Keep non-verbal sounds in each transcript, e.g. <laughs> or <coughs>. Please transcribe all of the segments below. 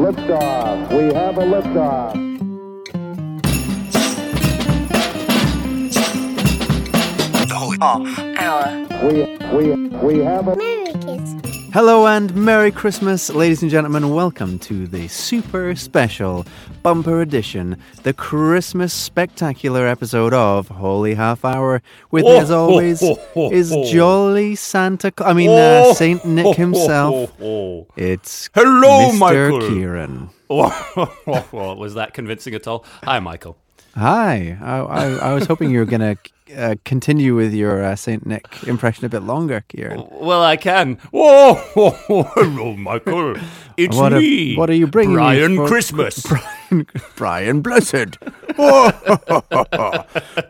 Liftoff. We have a liftoff. Off Hour. We we we have a. Hello and Merry Christmas, ladies and gentlemen. Welcome to the super special bumper edition, the Christmas spectacular episode of Holy Half Hour. With me, as always, is Jolly Santa. I mean, uh, Saint Nick himself. It's Hello, Mr. Michael. Kieran. <laughs> was that convincing at all? Hi, Michael. Hi. I, I, I was hoping you were going to uh, continue with your uh, Saint Nick impression a bit longer, Kieran. Well, I can. Whoa, <laughs> hello, Michael. <laughs> It's What are- me. what are you bringing me Brian for- Christmas. <laughs> Brian, Brian Blessed.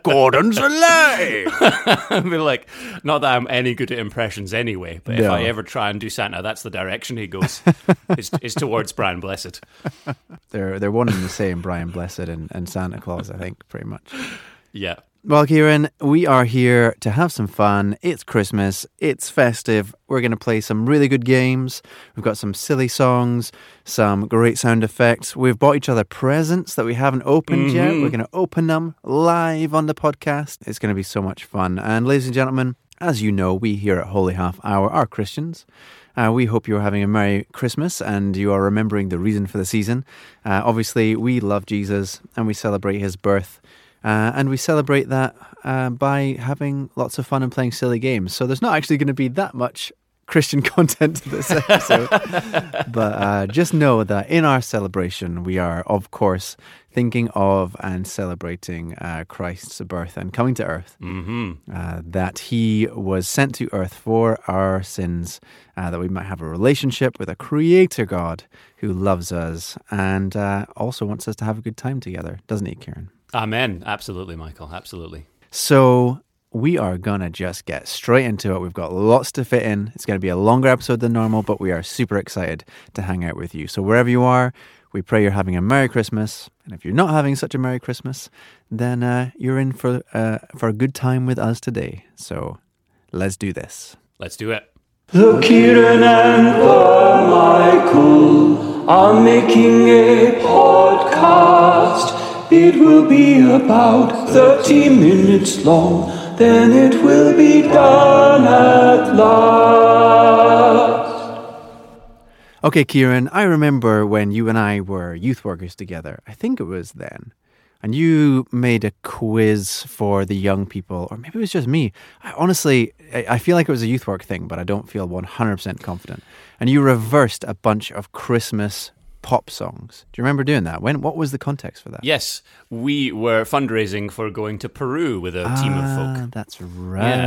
Gordon's alive. I mean, like, not that I'm any good at impressions anyway, but if I ever try and do Santa, that's the direction he goes. is, is towards Brian Blessed. They're they're one and the same, Brian Blessed and, and Santa Claus, I think, pretty much. Yeah. Well, Kieran, we are here to have some fun. It's Christmas. It's festive. We're going to play some really good games. We've got some silly songs, some great sound effects. We've bought each other presents that we haven't opened yet. We're going to open them live on the podcast. It's going to be so much fun. And, ladies and gentlemen, as you know, we here at Holy Half Hour are Christians. Uh, we hope you're having a Merry Christmas and you are remembering the reason for the season. Uh, obviously, we love Jesus and we celebrate his birth. Uh, and we celebrate that uh, by having lots of fun and playing silly games. So there's not actually going to be that much Christian <laughs> content to this episode. but uh, just know that in our celebration, we are, of course, thinking of and celebrating uh, Christ's birth and coming to earth. hmm Uh, that he was sent to earth for our sins, uh, that we might have a relationship with a creator God who loves us and uh, also wants us to have a good time together, doesn't he, Kieran? Amen. Absolutely, Michael. Absolutely. So we are gonna just get straight into it. We've got lots to fit in. It's gonna be a longer episode than normal, but we are super excited to hang out with you. So wherever you are, we pray you're having a Merry Christmas. And if you're not having such a Merry Christmas, then uh, you're in for uh, for a good time with us today. So let's do this. Let's do it. The Kieran and the Michael are making a podcast. It will be about 30 minutes long, then it will be done at last. Okay, Kieran, I remember when you and I were youth workers together. I think it was then. And you made a quiz for the young people, or maybe it was just me. I, honestly, I, feel like it was a youth work thing, but I don't feel 100% confident. And you reversed a bunch of Christmas pop songs. Do you remember doing that? When? What was the context for that? Yes, we were fundraising for going to Peru with a team of Ah, folk. That's Yeah.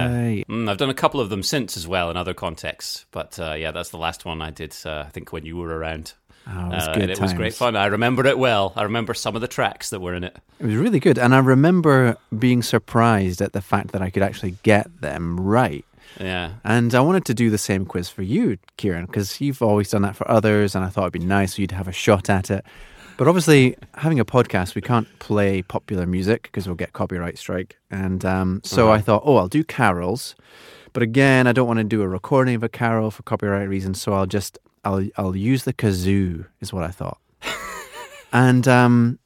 right. Mm, I've done a couple of them since as well in other contexts. But uh, yeah, that's the last one I did, uh, I think, when you were around. Oh, it was Uh, good it was great fun. I remember it well. I remember some of the tracks that were in it. It was really good. And I remember being surprised at the fact that I could actually get them right. Yeah. And I wanted to do the same quiz for you, Kieran, because you've always done that for others, and I thought it'd be nice for you to have a shot at it. But obviously, having a podcast, we can't play popular music because we'll get copyright strike. And um, so I thought, oh, I'll do carols. But again, I don't want to do a recording of a carol for copyright reasons, so I'll just I'll I'll use the kazoo, is what I thought. <laughs> and um,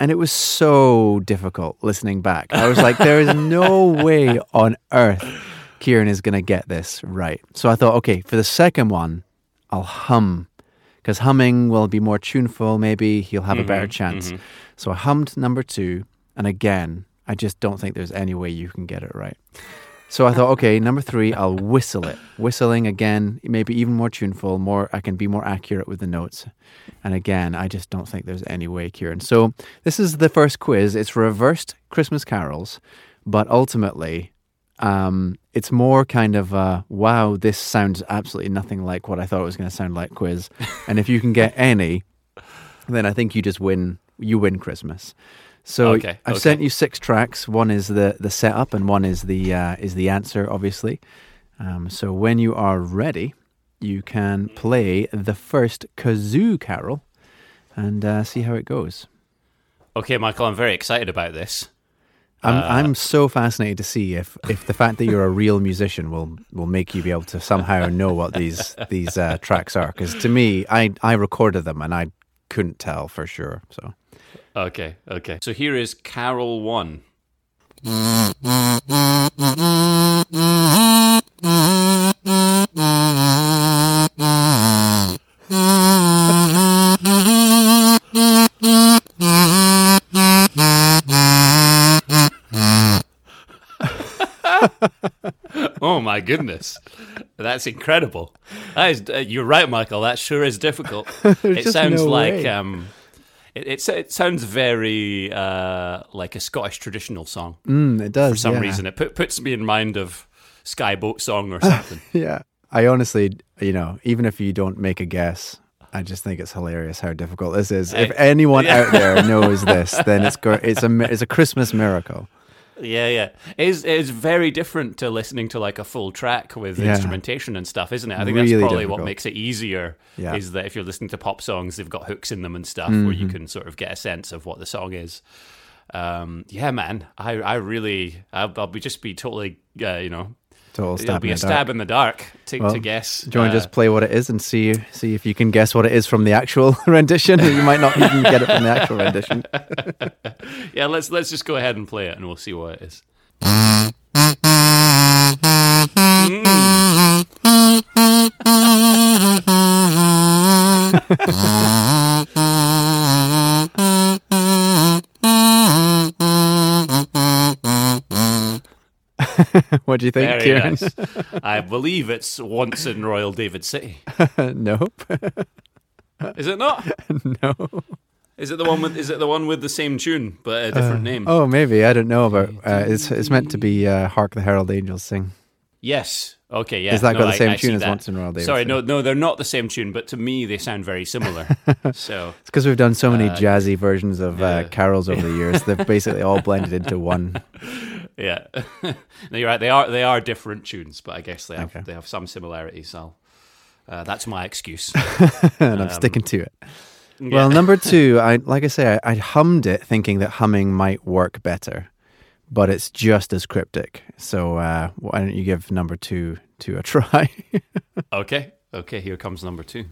and it was so difficult listening back. I was like, there is no way on earth Kieran is going to get this right. So I thought, okay, for the second one, I'll hum because humming will be more tuneful. Maybe he'll have a better chance. So I hummed number two, and again, I just don't think there's any way you can get it right. So I thought, okay, number three, I'll whistle it. Whistling again, maybe even more tuneful, more I can be more accurate with the notes. And again, I just don't think there's any way, Kieran. So this is the first quiz. It's reversed Christmas carols, but ultimately, um, it's more kind of a wow, this sounds absolutely nothing like what I thought it was going to sound like quiz. and if you can get <laughs> any, then I think you just win. You win Christmas. So Okay, I've okay. sent you six tracks. One is the the setup, and one is the uh, is the answer, obviously. Um, so when you are ready, you can play the first kazoo carol and uh, see how it goes. Okay, Michael, I'm very excited about this. I'm Uh, I'm so fascinated to see if if the fact that you're a real musician will will make you be able to somehow know what these these uh, tracks are. Because to me, I I recorded them and I couldn't tell for sure. So Okay, okay. So here is Carol 1. My goodness. That's incredible. That is, uh, you're right, Michael. That sure is difficult. <laughs> it sounds no like um, it, it, it sounds very uh, like a Scottish traditional song. mm, it does For some yeah. reason, it put, puts me in mind of Skye Boat song or <laughs> something. Yeah, I honestly, you know, even if you don't make a guess. I just think it's hilarious how difficult this is. If anyone <laughs> yeah. out there knows this, then it's it's a it's a Christmas miracle. Yeah, yeah. It is, it is very different to listening to like a full track with Yeah. instrumentation and stuff, isn't it? I think Really that's probably difficult. what makes it easier. Yeah. Is that if you're listening to pop songs, they've got hooks in them and stuff, where you Mm-hmm. can sort of get a sense of what the song is. Um, yeah, man. I, I really, I'll, I'll be just be totally, uh, you know, Total it'll be a the dark. stab in the dark to, Well, to guess. Do you want to uh, just play what it is and see see if you can guess what it is from the actual <laughs> rendition? you might not even get it from the actual rendition. <laughs> yeah, let's let's just go ahead and play it, and we'll see what it is. <laughs> <laughs> what do you think, Very Kieran? nice. I believe it's once in Royal David City. <laughs> nope. Is it not? <laughs> no. Is it the one with? Is it the one with the same tune but a different name? Oh, maybe I don't know about. Uh, it's it's meant to be uh, "Hark the Herald Angels Sing." Yes. Okay. Yeah. Is that No, got the I- same I tune as that. Once in Royal David Sorry, City? no, no, they're not the same tune, but to me they sound very similar. so It's because we've done so many Uh, jazzy versions of uh, carols over the years. They've basically all blended into one. Yeah, <laughs> no, you're right. They are they are different tunes, but I guess they have Okay. they have some similarities. So uh, that's my excuse. <laughs> and I'm Um, sticking to it. Yeah. Well, number two, I like I say, I, I hummed it thinking that humming might work better, but it's just as cryptic. So uh, why don't you give number two to a <laughs> try? okay, okay. Here comes number two.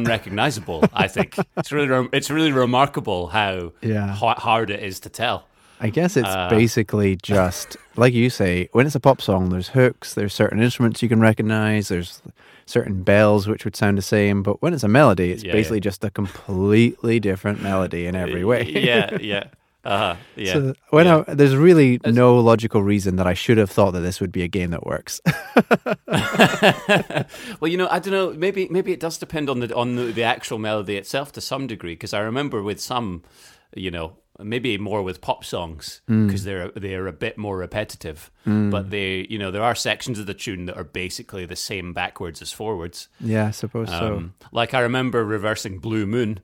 Unrecognizable. I think it's really rem- it's really remarkable how Yeah. ha- hard it is to tell. I guess it's Uh, basically just like you say. When it's a pop song, there's hooks, there's certain instruments you can recognize, there's certain bells which would sound the same. But when it's a melody, it's Yeah, basically yeah. just a completely different melody in every way. yeah, <laughs> yeah, uh-huh, yeah. So when yeah. I, there's really no logical reason that I should have thought that this would be a game that works. <laughs> well, you know, I don't know. Maybe maybe it does depend on the on the, the actual melody itself to some degree. Because I remember with some, you know, maybe more with pop songs Mm. because they're they're a bit more repetitive. But they, you know, there are sections of the tune that are basically the same backwards as forwards. yeah, I suppose so. Um, like I remember reversing Blue Moon.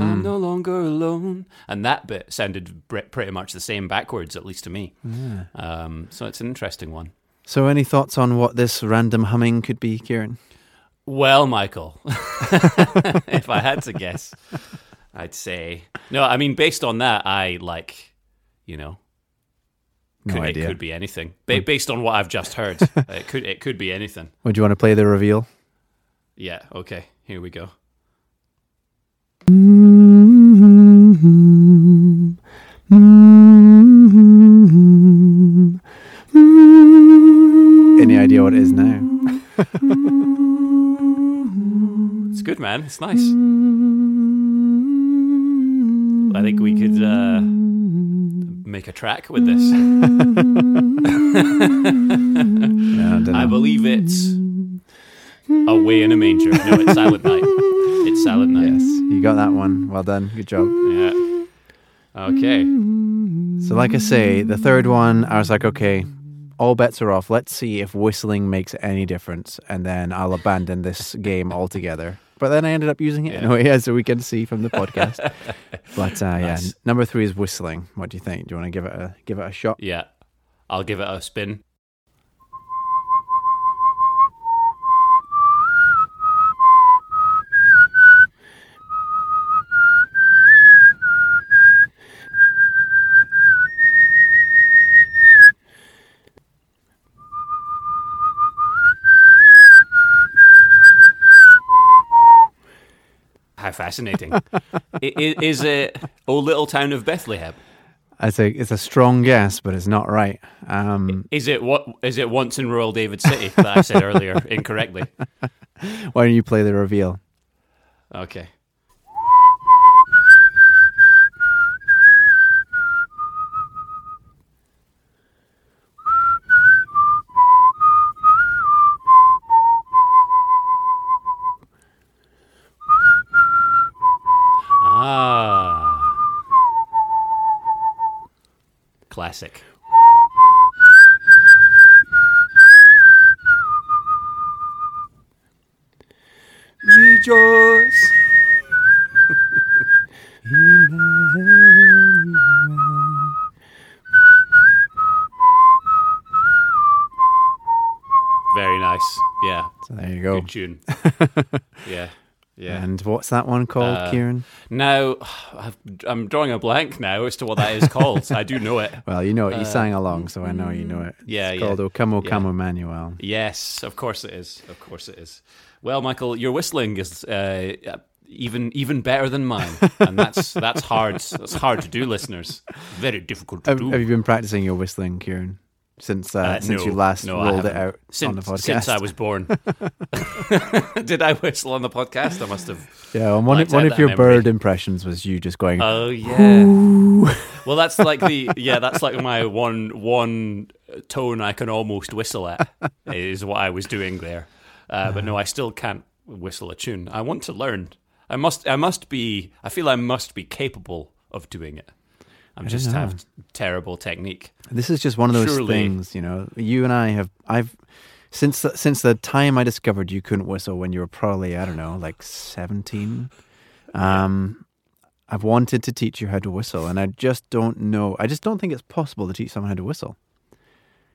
Mm. I'm no longer alone, and that bit sounded pretty much the same backwards, at least to me. Um, so it's an interesting one. So, any thoughts on what this random humming could be, Kieran? Well, Michael, <laughs> if I had to guess, I'd say no. I mean, based on that, I like, you know, No could, it could be anything. Ba- based on what I've just heard, <laughs> it could it could be anything. Would you want to play the reveal? Yeah. Okay. Here we go. Mm-hmm. Any idea what it is now? <laughs> It's good, man. It's nice. Mm-hmm. I think we could uh, make a track with this. Mm-hmm. <laughs> No, I don't know. I, believe it's Away in a Manger. No, it's Silent Night. It's Silent Night. Yes, you got that one. Well done. Good job. Yeah. Okay. So, like I say, the third one, I was like, okay, all bets are off. Let's see if whistling makes any difference, and then I'll abandon this <laughs> game altogether. But then I ended up using it Yeah. anyway, <laughs> as we can see from the <laughs> podcast. but uh, yeah, number three is whistling. What do you think? Do you want to give it a give it a shot? Yeah. I'll give it a spin. How fascinating. Is it O Little Town of Bethlehem? It's a it's a strong guess, but it's not right. Um, Is it what is it once in Royal David City that I said earlier incorrectly? <laughs> why don't you play the reveal? Okay. Ah. Classic. Rejoice. <laughs> Very nice. Yeah. So there you go. Good tune. <laughs> yeah. Yeah. And what's that one called, Uh, Kieran? Now, I've, I'm drawing a blank now as to what that is called. I do know it. <laughs> Well, you know it. You sang along, so I know you know it. uh, yeah, it's yeah. called O Come O Yeah. Come Emmanuel. Yes, of course it is. Of course it is. Well, Michael, your whistling is uh, even even better than mine, and that's that's hard. That's hard to do, listeners. Very difficult to Have, do. have you been practicing your whistling, Kieran, since uh, Uh, since no, you last no, rolled it out since, on the podcast? Since I was born. <laughs> <laughs> Did I whistle on the podcast? I must have. yeah, and one, Blacked one of your memory. bird impressions was you just going, Oh yeah. well, that's like the <laughs> yeah. That's like my one one tone I can almost whistle at is what I was doing there. Uh, but no, I still can't whistle a tune. I want to learn. I must. I must be. I feel I must be capable of doing it. I just have terrible technique. This is just one of those Surely- things, you know. You and I have, I've, since the, since the time I discovered you couldn't whistle when you were probably, I don't know, like seventeen. Um, I've wanted to teach you how to whistle, and I just don't know. I just don't think it's possible to teach someone how to whistle.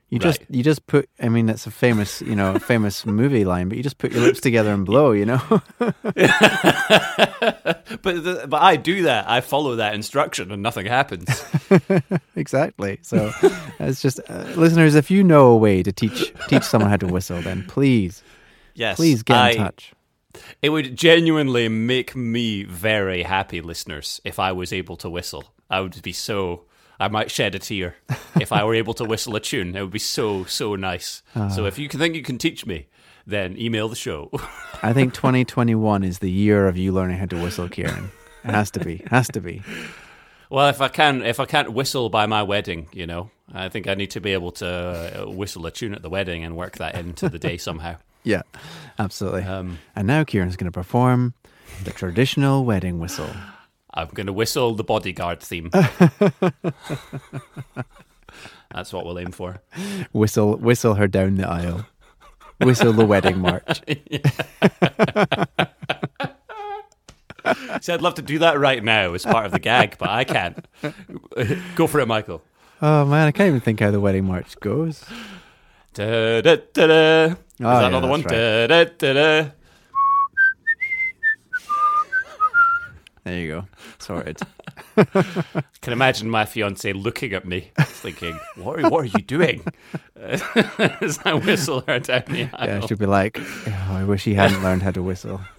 You just, you just put. I mean, that's a famous, you know, <laughs> famous movie line, but you just put your lips together and blow. You know. <laughs> But the, but I do that. I follow that instruction, and nothing happens. <laughs> exactly. So it's just, uh, listeners, if you know a way to teach teach someone how to whistle, then please, Yes, please get I, in touch. It would genuinely make me very happy, listeners, if I was able to whistle. I would be so. I might shed a tear if I were able to whistle a tune. It would be so so nice. So if you can think you can teach me, then email the show. I think 2021 is the year of you learning how to whistle, Kieran. It has to be. Has to be. well, if I can, if I can't whistle by my wedding, you know, I think I need to be able to uh, whistle a tune at the wedding and work that into the day somehow. <laughs> Yeah, absolutely. Um, and now Kieran's going to perform the traditional wedding whistle. I'm going to whistle the bodyguard theme. <laughs> That's what we'll aim for. Whistle, whistle her down the aisle. Whistle the wedding march. <laughs> See, I'd love to do that right now as part of the gag, but I can't. Go for it, Michael. Oh man, I can't even think how the wedding march goes. Da, da, da, da. Is ah, yeah, that another one? that's Da, da, da, da. There you go. Sorted. <laughs> Can imagine my fiance looking at me, thinking, "What are, what are you doing?" <laughs> as I whistle her down the Yeah, she'll be like, oh, I wish he hadn't learned how to whistle. <laughs>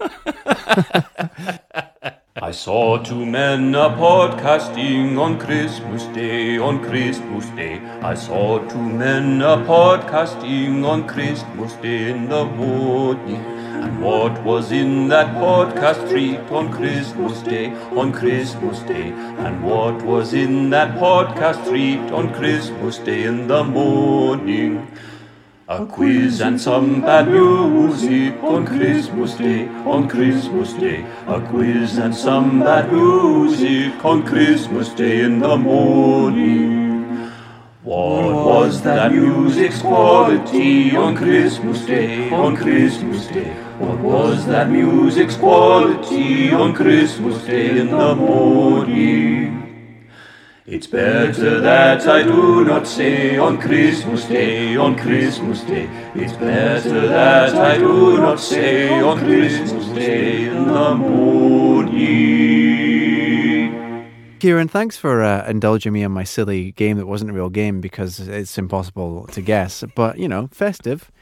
I saw two men a podcasting on Christmas Day, on Christmas Day. I saw two men a podcasting on Christmas Day in the morning. And what was in that podcast treat on Christmas Day, on Christmas Day? And what was in that podcast treat on Christmas Day in the morning? A quiz and some bad music on Christmas Day, on Christmas Day. A quiz and some bad music on Christmas Day in the morning. What was that music's quality on Christmas Day, on Christmas Day? What was that music's quality on Christmas Day in the morning? It's better that I do not say on Christmas Day, on Christmas Day. It's better that I do not say on Christmas Day in the morning. Kieran, thanks for uh, indulging me on my silly game that wasn't a real game because it's impossible to guess, but you know, festive.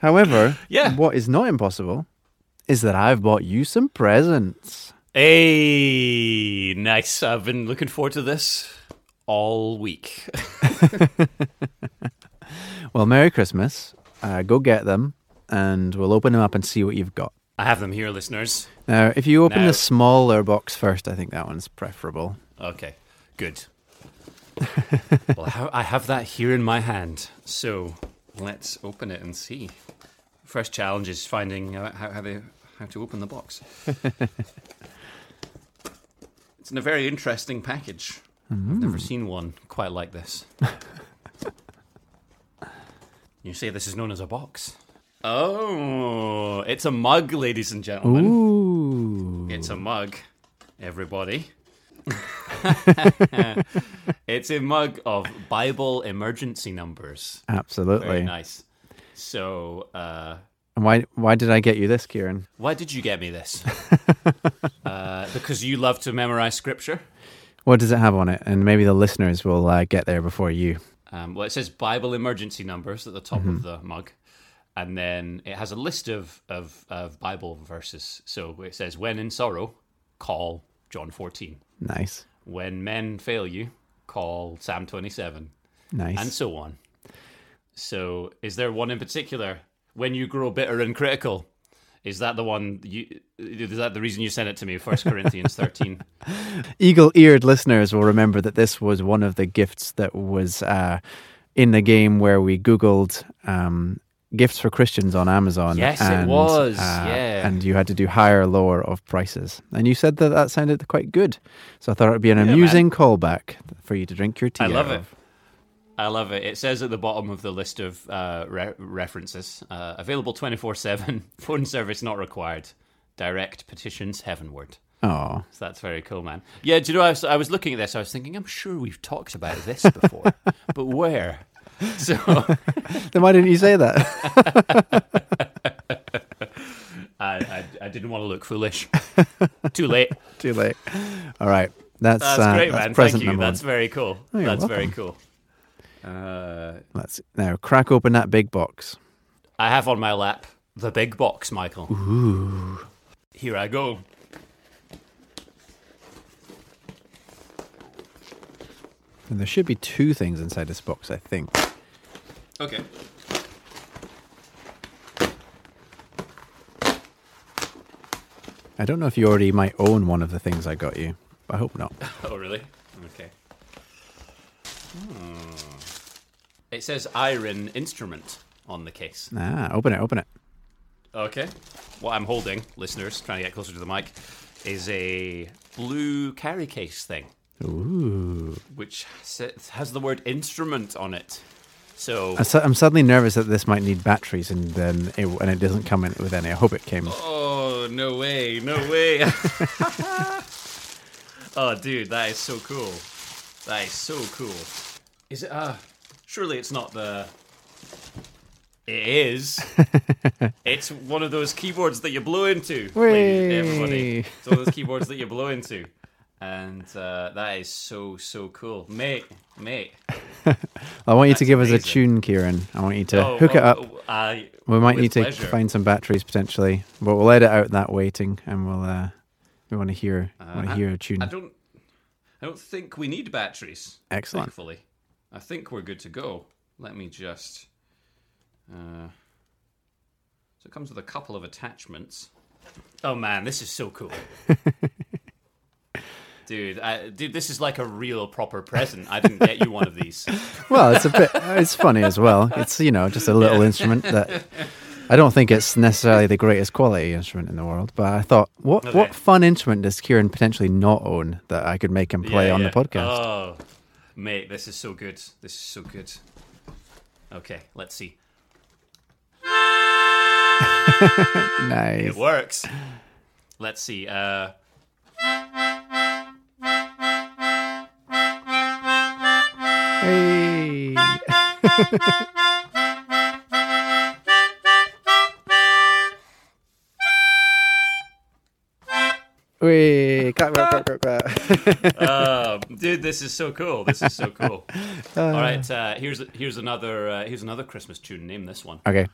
However, Yeah. what is not impossible is that I've bought you some presents. Hey, nice. I've been looking forward to this all week. <laughs> Well, Merry Christmas. Uh, go get them, and we'll open them up and see what you've got. I have them here, listeners. Now, if you open Now- the smaller box first, I think that one's preferable. Okay, good. <laughs> well, I I have that here in my hand. So let's open it and see. First challenge is finding uh, how, how, they, how to open the box. <laughs> it's in a very interesting package. I've never seen one quite like this. <laughs> you say this is known as a box. Oh, it's a mug, ladies and gentlemen. Ooh. It's a mug, everybody. <laughs> it's a mug of Bible emergency numbers. Absolutely. Very nice. So, uh, And why why did I get you this, Kieran? why did you get me this? <laughs> uh, because you love to memorize scripture. What does it have on it? And maybe the listeners will uh, get there before you. Um, well, it says Bible emergency numbers at the top of the mug. And then it has a list of, of, of Bible verses. So it says, When in sorrow, call John 14. Nice. When men fail you, call Psalm 27. Nice. and so on. So, is there one in particular when you grow bitter and critical? Is that the one you? Is that the reason you sent it to me? First Corinthians thirteen. <laughs> Eagle eared listeners will remember that this was one of the gifts that was uh, in the game where we Googled um, gifts for Christians on Amazon. Yes, it and, was, uh, yeah. And you had to do higher, lower of prices. And you said that that sounded quite good. So I thought it would be an man. amusing callback for you to drink your tea. I love it. of. I love it. It says at the bottom of the list of uh, re- references uh, available twenty four seven. <laughs> Phone service not required. Direct petitions heavenward. Oh, So that's very cool, man. Yeah, do you know? I was, I was looking at this. I was thinking, I'm sure we've talked about this before, <laughs> but where? <laughs> So <laughs> then why didn't you say that? <laughs> I, I, I didn't want to look foolish. Too late. Too late. All right. That's, That's uh, great, that's man. Thank you. number one. That's very cool. you're That's very cool. Uh, Let's now crack open that big box. I have on my lap the big box, Michael. Ooh. Here I go. And there should be two things inside this box, I think. Okay. I don't know if you already might own one of the things I got you. but I hope not. <laughs> Oh, really? Okay. Hmm. It says iron instrument on the case. Ah, open it, open it. Okay. What I'm holding, listeners, trying to get closer to the mic, is a blue carry case thing, Ooh. which has the word instrument on it. So, I su- I'm suddenly nervous that this might need batteries and then it, and it doesn't come in with any. I hope it came. oh no way, no way! <laughs> oh, dude, that is so cool. That is so cool. Is it? Uh, surely it's not the. It is. <laughs> it's one of those keyboards that you blow into, ladies, everybody. It's one of those keyboards that you blow into, and uh, that is so so cool, mate, mate. <laughs> I want you to give us a tune, Kieran. I want you to Oh, hook it oh, up. oh, I- We might need to pleasure. find some batteries potentially, but we'll edit out that waiting, and we'll. Uh, we want to hear. want to hear a tune. I don't. I don't think we need batteries. Excellent. Thankfully, I think we're good to go. Let me just. Uh, so it comes with a couple of attachments. Oh man, this is so cool. <laughs> dude, I, dude, this is like a real proper present. I didn't get you one of these. <laughs> Well, it's a bit. It's funny as well. It's you know just a little instrument that I don't think it's necessarily the greatest quality instrument in the world. But I thought, what Okay. what fun instrument does Kieran potentially not own that I could make him play Yeah, on yeah. the podcast? Oh, mate, this is so good. This is so good. Okay, let's see. <laughs> nice. It works. Let's see. Uh, Hey. Wee, uh, <laughs> dude, this is so cool. This is so cool. Uh. All right, uh, here's here's another uh, here's another Christmas tune. Name this one. Okay.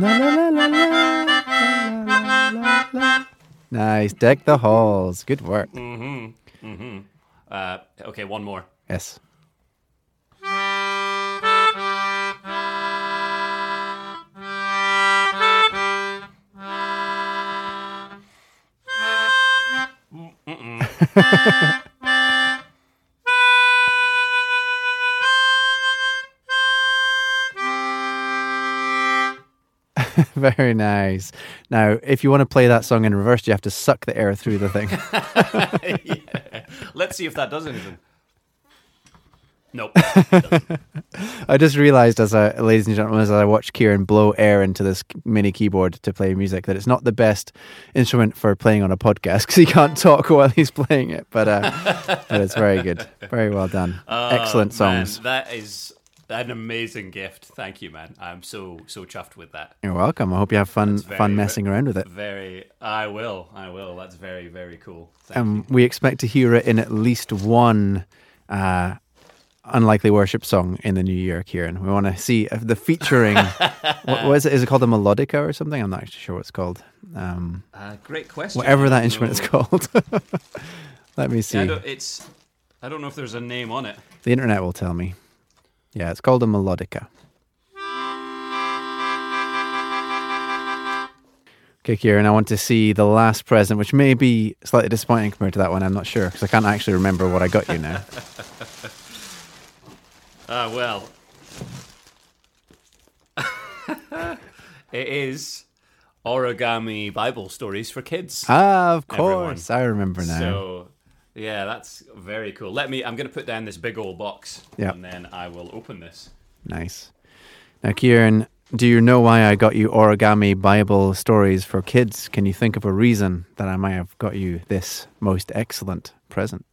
La, la, la, nice, deck the halls. Good work. Mm-hmm. Uh, okay, one more. Yes. <laughs> Very nice. Now, if you want to play that song in reverse, you have to suck the air through the thing. <laughs> <laughs> yeah. <laughs> Let's see if that does anything. Nope. <laughs> I just realized, as I, ladies and gentlemen, as I watched Kieran blow air into this mini keyboard to play music, that it's not the best instrument for playing on a podcast because he can't <laughs> talk while he's playing it. But, uh, but it's very good. Very well done. Excellent Oh, man, songs. that is an amazing gift. Thank you, man. I'm so so chuffed with that. You're welcome. I hope you have fun very, fun messing around with it. Very. I will. I will. That's very very cool. Thank Um, we expect to hear it in at least one uh, unlikely worship song in the new year, Kieran. We want to see the featuring. <laughs> what, what is it? Is it called a melodica or something? I'm not actually sure what it's called. Um. Uh, great question. whatever that instrument is called. <laughs> Let me see. Yeah, I it's. I don't know if there's a name on it. the internet will tell me. Yeah, it's called a melodica. Okay, Kieran, I want to see the last present, which may be slightly disappointing compared to that one. I'm not sure because I can't actually remember what I got you now. <laughs> Ah, well. <laughs> it is origami Bible stories for kids. Ah, of Everyone. course. I remember now. So, yeah, that's very cool. Let me. I'm going to put down this big old box, and then I will open this. nice. Now, Kieran, do you know why I got you origami Bible stories for kids? Can you think of a reason that I might have got you this most excellent present?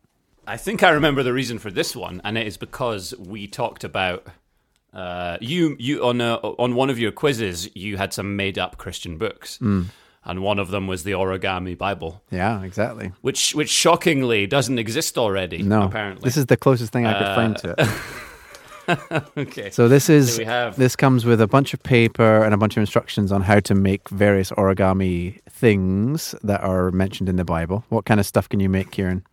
I think I remember the reason for this one, and it is because we talked about uh, you. You on a, on one of your quizzes, you had some made up Christian books, Hmm. And one of them was the Origami Bible, Yeah, exactly. which which shockingly doesn't exist already. No, apparently this is the closest thing I could find to it. Uh, <laughs> okay. So this is So we have- this comes with a bunch of paper and a bunch of instructions on how to make various origami things that are mentioned in the Bible. What kind of stuff can you make, Kieran?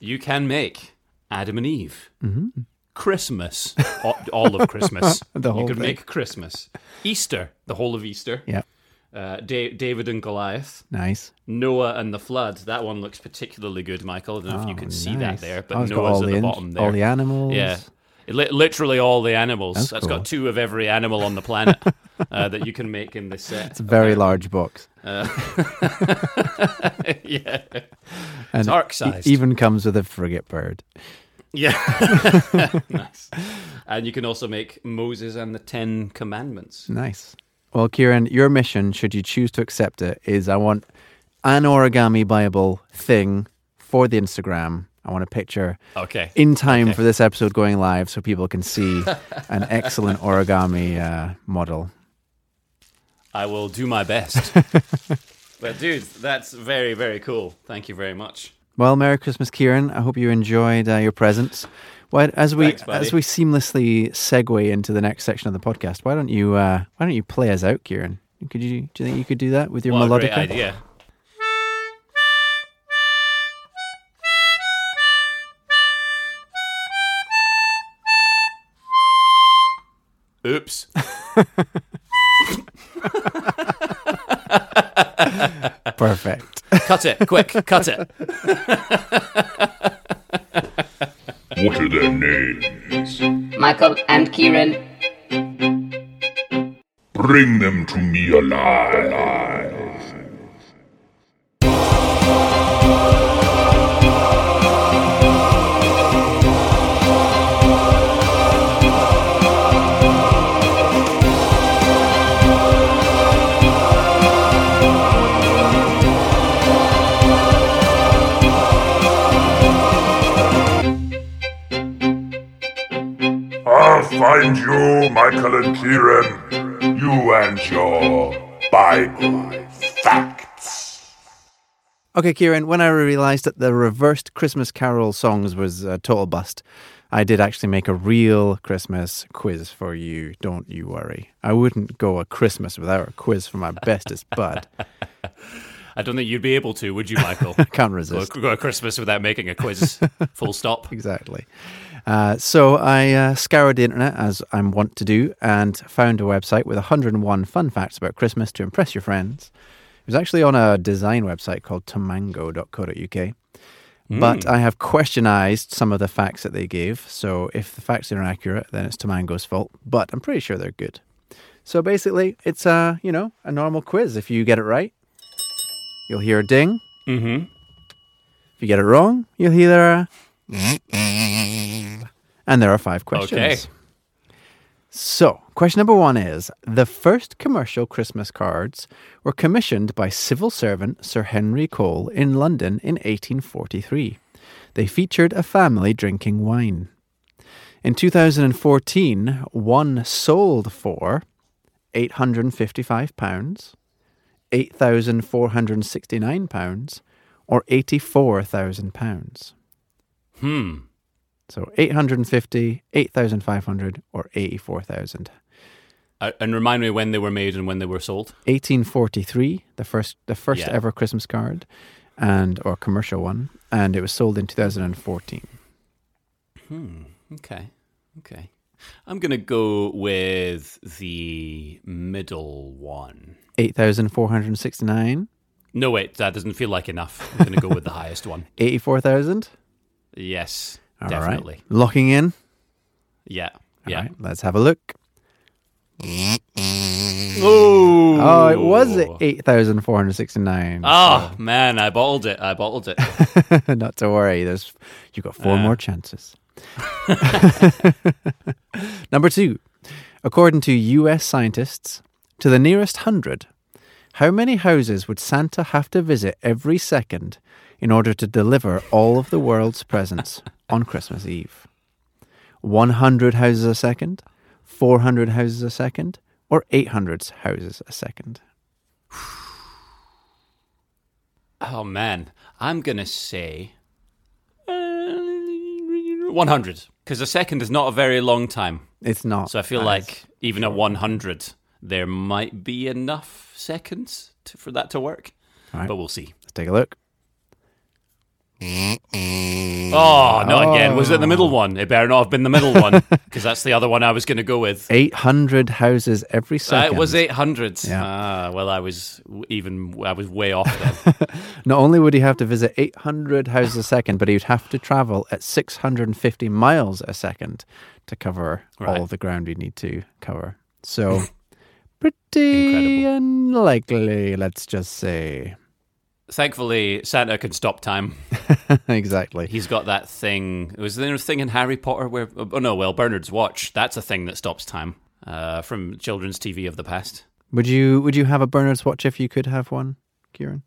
You can make Adam and Eve, mm-hmm. Christmas, all, all of Christmas. <laughs> You can thing. make Christmas, Easter, the whole of Easter. Yeah, Uh, da- David and Goliath, nice. Noah and the flood. That one looks particularly good, Michael. I don't know if you Oh, can see that there, but Oh, Noah's at the in- bottom there. all the animals. Yeah. Li- literally all the animals. That's That's cool. got two of every animal on the planet uh, <laughs> that you can make in this set. It's a very large box. <laughs> yeah. And It's ark sized. even comes with a frigate bird. Yeah. <laughs> nice. And you can also make Moses and the Ten Commandments. Nice. Well, Kieran, your mission, should you choose to accept it, is I want an origami Bible thing for the Instagram. I want a picture Okay. in time Okay. for this episode going live so people can see <laughs> an excellent origami uh, model. I will do my best. <laughs> but, dude, that's very, very cool. Thank you very much. Well, Merry Christmas, Kieran. I hope you enjoyed uh, your presents. Why, as we Thanks, as we seamlessly segue into the next section of the podcast, why don't you uh, why don't you play us out, Kieran? Could you do you think you could do that with your What a melodica? great idea. Oops. <laughs> Perfect. cut it, quick, cut it. <laughs> What are their names? Michael and Kieran. Bring them to me alive. Find you, Michael and Kieran. You and your Bible facts. Okay, Kieran, when I realised that the reversed Christmas Carol songs was a total bust, I did actually make a real Christmas quiz for you. Don't you worry. I wouldn't go a Christmas without a quiz for my bestest bud. <laughs> I don't think you'd be able to, would you, Michael? <laughs> Can't go, resist. go a Christmas without making a quiz. <laughs> Full stop. Exactly. Uh, so I uh, scoured the internet as I'm wont to do and found a website with 101 fun facts about Christmas to impress your friends. It was actually on a design website called tomango.co.uk. But I have questionized some of the facts that they gave. So if the facts are inaccurate, then it's Tomango's fault. But I'm pretty sure they're good. So basically, it's a you know a normal quiz. If you get it right, you'll hear a ding. Mm-hmm. If you get it wrong, you'll hear a. And there are five questions. Okay. So, question number one is The first commercial Christmas cards were commissioned by civil servant Sir Henry Cole in London in 1843. They featured a family drinking wine. In 2014, one sold for £855, £8,469, or £84,000. Hmm. So 850, 8,500 or 84,000. Uh, and remind me when they were made and when they were sold. 1843, the first the first Yeah. ever Christmas card and or commercial one and it was sold in 2014. Hmm. Okay. Okay. I'm going to go with the middle one. 8,469, No, wait, that doesn't feel like enough. I'm going to go with the <laughs> highest one. 84,000. Yes, All right. definitely. Locking in. Yeah. All Yeah. right, let's have a look. Oh, Oh, it was 8,469. Oh, man, I bottled it. I bottled it. <laughs> Not to worry. There's you got four Uh. more chances. <laughs> Number two, according to U.S. scientists, to the nearest hundred, how many houses would Santa have to visit every second in order to deliver all of the world's presents <laughs> on Christmas Eve? One hundred houses a second, four hundred houses a second, or eight hundred houses a second? <sighs> Oh, man. I'm going to say uh, 100 because a second is not a very long time. It's not. So I feel like even at 100, there might be enough seconds to, for that to work. Right. But we'll see. let's take a look. Oh, not again. Was it the middle one? It better not have been the middle one <laughs> because that's the other one I was going to go with. 800 houses every Uh, second. it was 800. Yeah. Ah, well, I was even, I was way off then. <laughs> Not only would he have to visit 800 houses a second, but he would have to travel at 650 miles a second to cover Right. all the ground you need to cover. So, <laughs> pretty Incredible. unlikely, let's just say. Thankfully, Santa can stop time. <laughs> exactly. He's got that thing. Was there a thing in Harry Potter where? Oh no, well, Bernard's watch. That's a thing that stops time uh, from children's TV of the past. Would you would you have a Bernard's watch if you could have one, Kieran?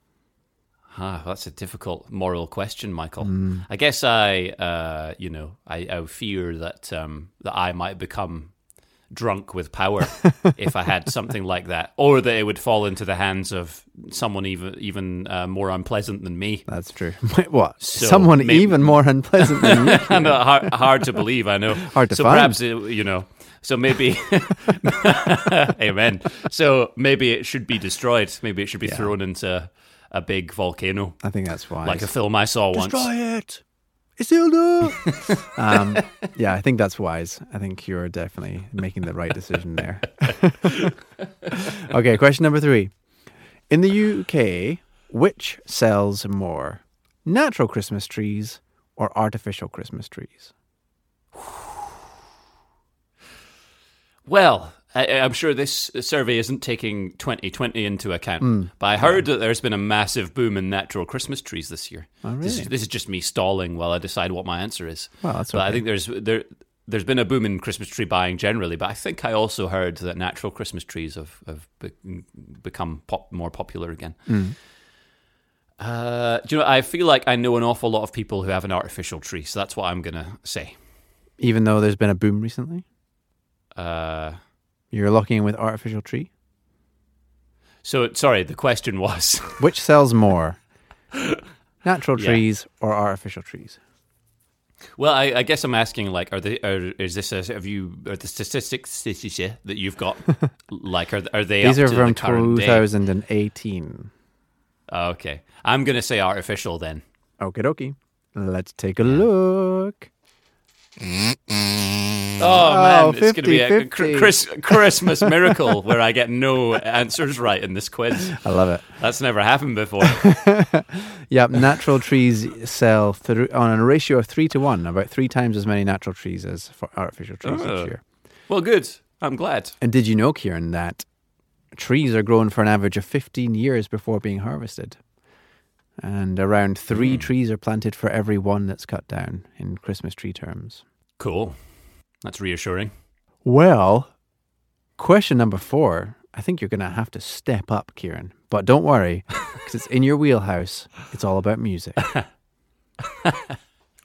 Ah, that's a difficult moral question, Michael. Hmm. I guess I, uh, you know, I, I fear that um, that I might become drunk with power if I had something like that, or that it would fall into the hands of someone even even uh, more unpleasant than me. That's true. <laughs> what? So, Someone maybe- even more unpleasant than uh, <laughs> hard, hard to believe, I know. Hard to so find. perhaps uh, you know. So maybe, <laughs> amen. So maybe it should be destroyed. Maybe it should be thrown into a big volcano, I think that's why. like a film I saw once. Destroy it. Isildur. <laughs> um, yeah, I think that's wise. I think you're definitely making the right decision there. <laughs> okay, question number three. In the UK, Which sells more, natural Christmas trees or artificial Christmas trees? Well, I, I'm sure this survey isn't taking 2020 into account, Hmm. but I heard that there's been a massive boom in natural Christmas trees this year. Oh, This, really? is, this is just me stalling while I decide what my answer is. Well, that's but I think there's there there's been a boom in Christmas tree buying generally, but I think I also heard that natural Christmas trees have have be- become pop, more popular again. Hmm. Uh, do you know? I feel like I know an awful lot of people who have an artificial tree, so that's what I'm gonna say. Even though there's been a boom recently, Uh, you're locking in with artificial tree. so sorry, the question was. <laughs> Which sells more, <laughs> natural Yeah. trees or artificial trees? Well, I, I guess I'm asking, like, are they? Are, is this a, have you are the statistics that you've got? <laughs> like, are are they? These are from the current day? 2018. Oh, okay, I'm gonna say artificial then. Okie dokie. Let's take a look. Oh, oh, man, it's gonna be a 50-50. Chris, Christmas miracle where I get no answers right in this quiz. I love it. That's never happened before. <laughs> Yep, natural trees sell through on a ratio of three to one, about three times as many natural trees as for artificial trees Oh. each year. well, good. I'm glad. And did you know, Kieran, that trees are grown for an average of 15 years before being harvested? And around three hmm. trees are planted for every one that's cut down in Christmas tree terms. Cool. That's reassuring. Well, question number four. I think you're going to have to step up, Kieran. But don't worry, <laughs> because it's in your wheelhouse. It's all about music. <laughs>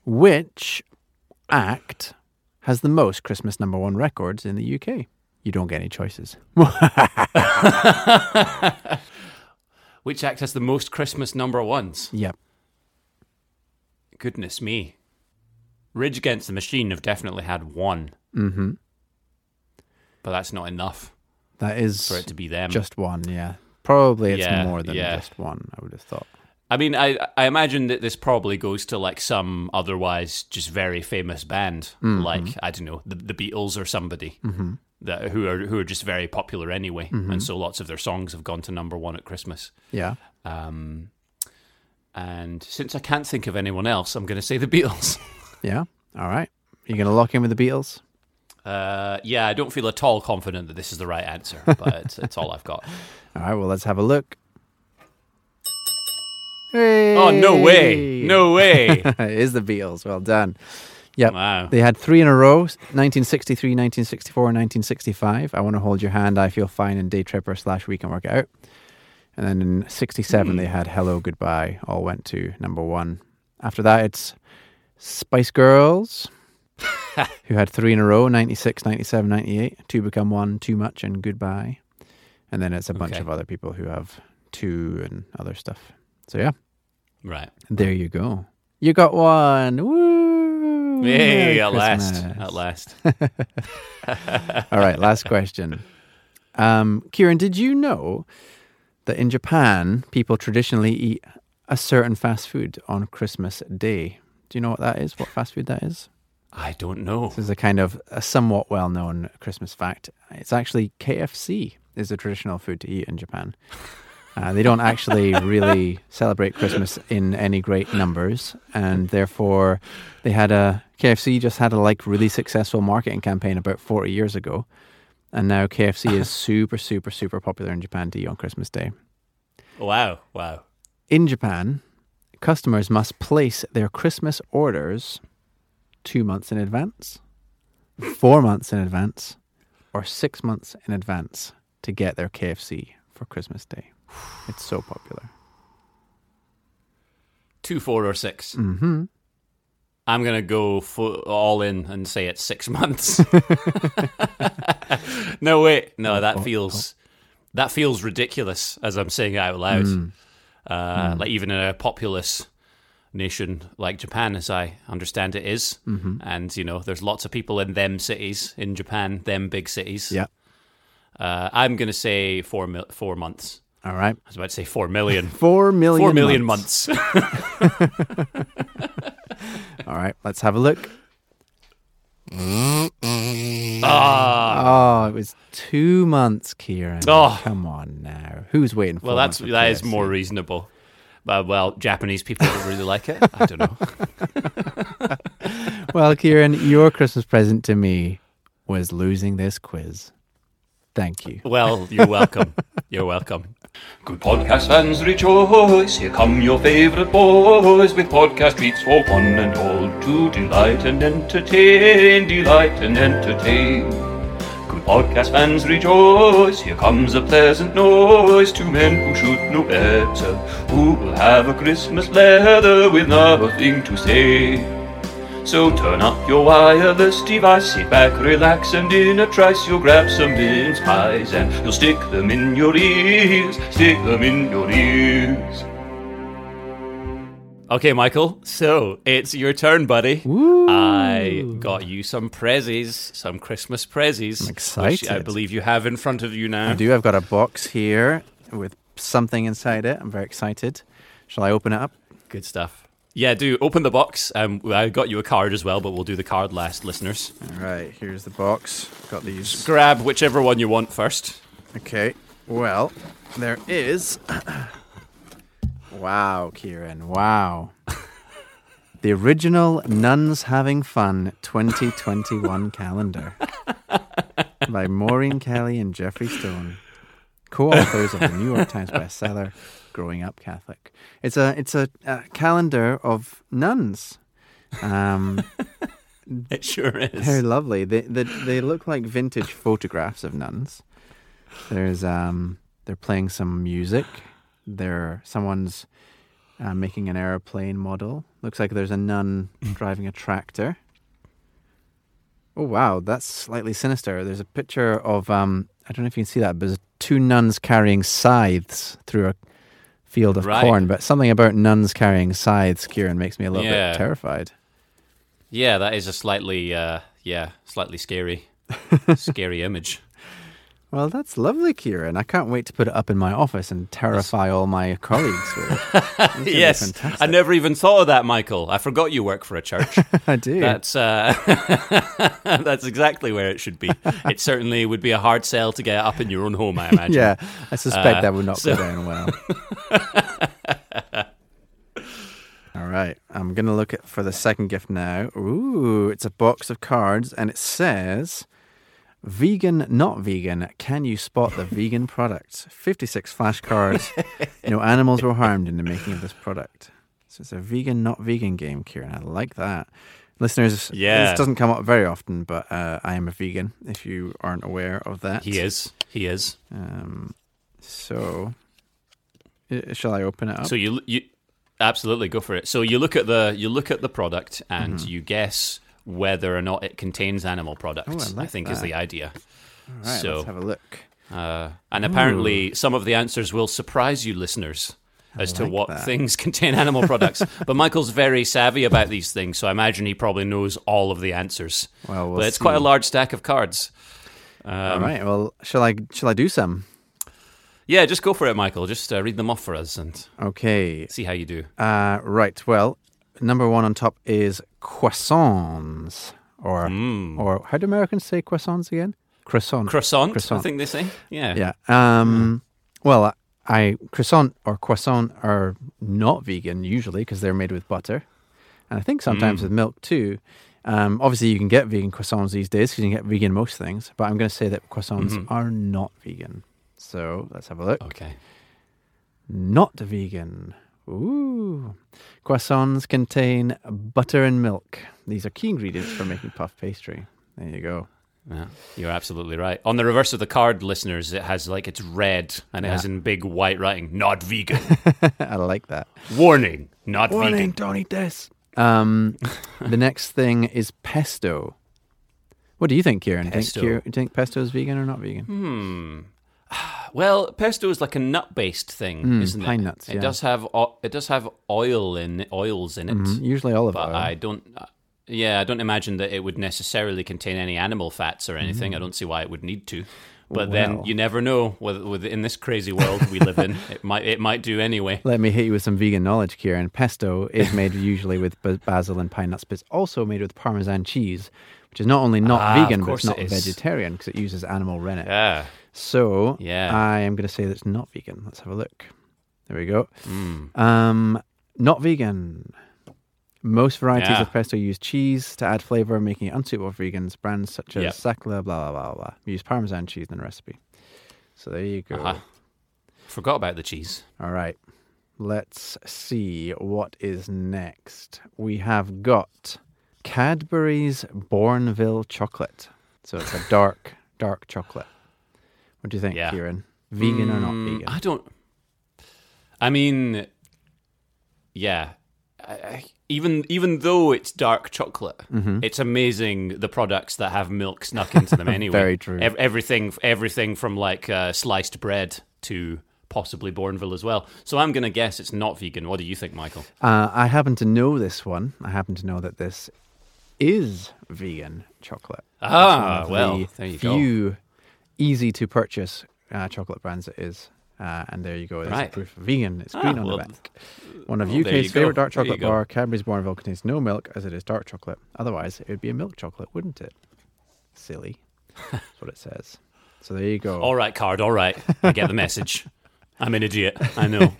Which act has the most Christmas number one records in the UK? You don't get any choices. <laughs> Which act has the most Christmas number ones? Yep. Goodness me. Rage Against the Machine have definitely had one, Mm-hmm. but that's not enough That is for it to be them. just one, yeah. Probably it's Yeah, more than yeah. just one, I would have thought. I mean, I I imagine that this probably goes to like some otherwise just very famous band, Mm-hmm. like I don't know, the, the Beatles or somebody that who are who are just very popular anyway, Mm-hmm. and so lots of their songs have gone to number one at Christmas. Yeah. Um, and since I can't think of anyone else, I'm going to say the Beatles. <laughs> Yeah. All right. You're going to lock in with the Beatles? Uh, yeah, I don't feel at all confident that this is the right answer, <laughs> but it's, it's all I've got. All right. Well, let's have a look. Hey! Oh no way! No way! <laughs> it is the Beatles. Well done. Yep. Wow. They had three in a row 1963, 1964, and 1965. I want to hold your hand. I feel fine in Day Tripper slash We Can Work It Out. And then in 67, Hmm. they had Hello Goodbye, all went to number one. After that, it's Spice Girls, <laughs> who had three in a row 96, 97, 98. Two Become One, Too Much, and Goodbye. And then it's a bunch Okay. of other people who have two and other stuff. So, yeah, Right. there you go. You got one. Woo! Hey, at last. At last. <laughs> <laughs> All right, last question. Um, Kieran, did you know that in Japan, people traditionally eat a certain fast food on Christmas Day? Do you know what that is? What fast food that is? I don't know. This is a kind of a somewhat well-known Christmas fact. It's actually KFC is the traditional food to eat in Japan. Uh, they don't actually really <laughs> celebrate Christmas in any great numbers, and therefore they had a KFC just had a like really successful marketing campaign about forty years ago, and now KFC <laughs> is super super super popular in Japan to eat on Christmas Day. Wow. Wow. In Japan, customers must place their Christmas orders two months in advance, four months in advance, or six months in advance to get their KFC for Christmas Day. It's so popular. Two, four, or 6 Mm-hmm. I'm gonna go fo- all in and say it's six <laughs> months. <laughs> no wait, no, Oh, that feels that feels ridiculous as I'm saying it out loud. Mm. Uh, Like even in a populous nation like Japan, as I understand it is. Mm-hmm. and you know, there's lots of people in them cities in Japan, them big cities. Yeah. uh, I'm gonna say four four months. All right. I was about to say four million. <laughs> Four million. Four million months. <laughs> <laughs> All right. Let's have a look. ah, Oh, it was two months, Kieran. Oh. Come on now. Who's waiting for well, that's for that is KFC? more reasonable. Uh, well, Japanese people don't really like it. I don't know. Well, Kieran, your Christmas present to me was losing this quiz. Thank you. Well, you're welcome. You're welcome. Good podcast fans rejoice, here come your favourite boys with podcast treats for one and all to delight and entertain, delight and entertain. Good podcast fans rejoice, here comes a pleasant noise, two men who should know better, who will have a Christmas leather with nothing to say. So turn up your wireless device, sit back, relax, and in a trice you'll grab some mince pies and you'll stick them in your ears, stick them in your ears. Okay, Michael. So it's your turn, buddy. I got you some prezzies, some Christmas prezzies. I'm Which I believe you have in front of you now. I do. I've got a box here with something inside it. I'm very excited. Shall I open it up? Good stuff. Yeah, do open the box. Um, I got you a card as well, but we'll do the card last, listeners. All right, here's the box. Got these. Grab whichever one you want first. Okay. Well, there is. <coughs> wow, Kieran. Wow. <laughs> The original Nuns Having Fun 2021 calendar <laughs> by Maureen Kelly and Jeffrey Stone, co-authors of the New York Times bestseller "Growing Up Catholic." It's a it's a, a calendar of nuns. Um, <laughs> It sure is. they're lovely. They, they they look like vintage photographs of nuns. There's um they're playing some music. There someone's uh, making an airplane model. Looks like there's a nun <laughs> driving a tractor. Oh wow, that's slightly sinister. There's a picture of um I don't know if you can see that, but there's two nuns carrying scythes through a field of Right. corn. But something about nuns carrying scythes, Kieran, makes me a little Yeah. bit terrified. Yeah, that is a slightly, uh, yeah, slightly scary, <laughs> scary image. Well, that's lovely, Kieran. I can't wait to put it up in my office and terrify all my colleagues with it. That's gonna be <laughs> yes. I never even thought of that, Michael. I forgot you work for a church. <laughs> I do. That's uh, <laughs> that's exactly where it should be. It certainly would be a hard sell to get up in your own home, I imagine. yeah, I suspect Uh, that would not so- go down well. All right, I'm gonna look at for the second gift now. Ooh, it's a box of cards, and it says, "Vegan, not vegan. Can you spot the vegan products?" 56 flashcards. <laughs> no animals were harmed in the making of this product. So it's a vegan, not vegan game, Kieran. I like that. Listeners, Yeah. this doesn't come up very often, but uh, I am a vegan. If you aren't aware of that, He is. He is. um, so, shall I open it up? So you you absolutely go for it. So you look at the you look at the product and Mm-hmm. you guess whether or not it contains animal products. Oh, I like think is the idea. All right, so- let's have a look. Uh, and apparently, some of the answers will surprise you, listeners, as to what that. things <laughs> contain animal products. but Michael's very savvy about these things, so I imagine he probably knows all of the answers. Well, we'll but it's quite a large stack of cards. Um, All right. Well, shall I? Shall I do some? Yeah, just go for it, Michael. Just uh, read them off for us and Okay. see how you do. Uh, right. Well, number one on top is croissants, or Mm. or how do Americans say croissants again? Croissant. Croissant, I think they say. Yeah. Yeah. Um. Well, I croissant or croissant are not vegan usually because they're made with butter, and I think sometimes with milk too. Um, obviously, you can get vegan croissants these days because you can get vegan most things. But I'm going to say that croissants are not vegan. So let's have a look. Okay. Not vegan. Ooh. Croissants contain butter and milk. These are key ingredients for making puff pastry. There you go. Yeah, you're absolutely right. On the reverse of the card, listeners, it has like it's red and it has in big white writing, "Not vegan." <laughs> I like that. Warning, not Warning, vegan. don't eat this. Um, <laughs> the next thing is pesto. What do you think, Kieran? Pesto. Think, think pesto is vegan or not vegan? Hmm. <sighs> Well, pesto is like a nut-based thing, Mm, isn't pine it? nuts, It yeah. does have it does have oil in oils in it, Mhm, Usually olive but oil. I don't. Uh, yeah, I don't imagine that it would necessarily contain any animal fats or anything. I don't see why it would need to. But then Mm. You never know. With, with in this crazy world we live in, <laughs> it might it might do anyway. Let me hit you with some vegan knowledge, Kieran. Pesto is made <laughs> usually with basil and pine nuts, but it's also made with Parmesan cheese, which is not only not Ah, vegan, but it's not it vegetarian because it uses animal rennet. Yeah. So Yeah. I am going to say that's not vegan. Let's have a look. There we go. Um, not vegan. Most varieties Yeah. of pesto use cheese to add flavor, making it unsuitable for vegans. Brands such as Yep. Sacla, blah, blah, blah, blah, use Parmesan cheese in the recipe. So there you go. Uh-huh. Forgot about the cheese. All right. Let's see what is next. We have got Cadbury's Bournville chocolate. So it's a dark, dark chocolate. What do you think, Yeah. Kieran? Vegan or not Mm, vegan? I don't. I mean, yeah. I, even even though it's dark chocolate, Mm-hmm. it's amazing the products that have milk snuck into them <laughs> anyway. Very true. Ev- everything everything from like uh, sliced bread to possibly Bournville as well. So I'm gonna guess it's not vegan. What do you think, Michael? Uh, I happen to know this one. I happen to know that this is vegan chocolate. Ah, well, the there you go. Easy to purchase uh, chocolate brands it is. Uh, and there you go. There's Right. proof of vegan. It's Ah, green on well, the back. One of well, UK's favorite dark chocolate bar, Cadbury's Bournville contains no milk as it is dark chocolate. Otherwise, it would be a milk chocolate, wouldn't it? Silly. That's what it says. So there you go. All right, card. All right, I get the message. I'm an idiot. I know.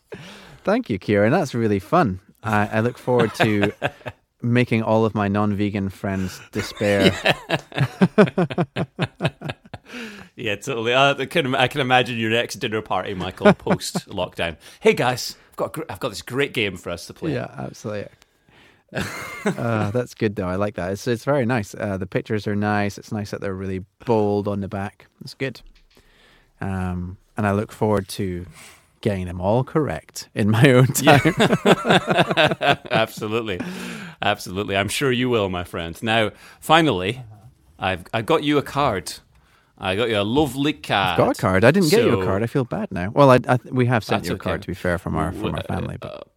<laughs> Thank you, Kieran. That's really fun. I, I look forward to <laughs> making all of my non-vegan friends despair. <laughs> Yeah, totally. Uh, I can I can imagine your next dinner party, Michael, <laughs> post lockdown. Hey guys, I've got gr- I've got this great game for us to play. Yeah, absolutely. <laughs> uh, that's good though. I like that. It's it's very nice. Uh, the pictures are nice. It's nice that they're really bold on the back. It's good. Um, and I look forward to getting them all correct in my own <laughs> time. absolutely, absolutely. I'm sure you will, my friend. Now, finally, I've I got you a card. I got you a lovely card. i Got a card. I didn't get you a card. I feel bad now. Well, I, I we have sent you a okay. card to be fair from our from our Uh, family, but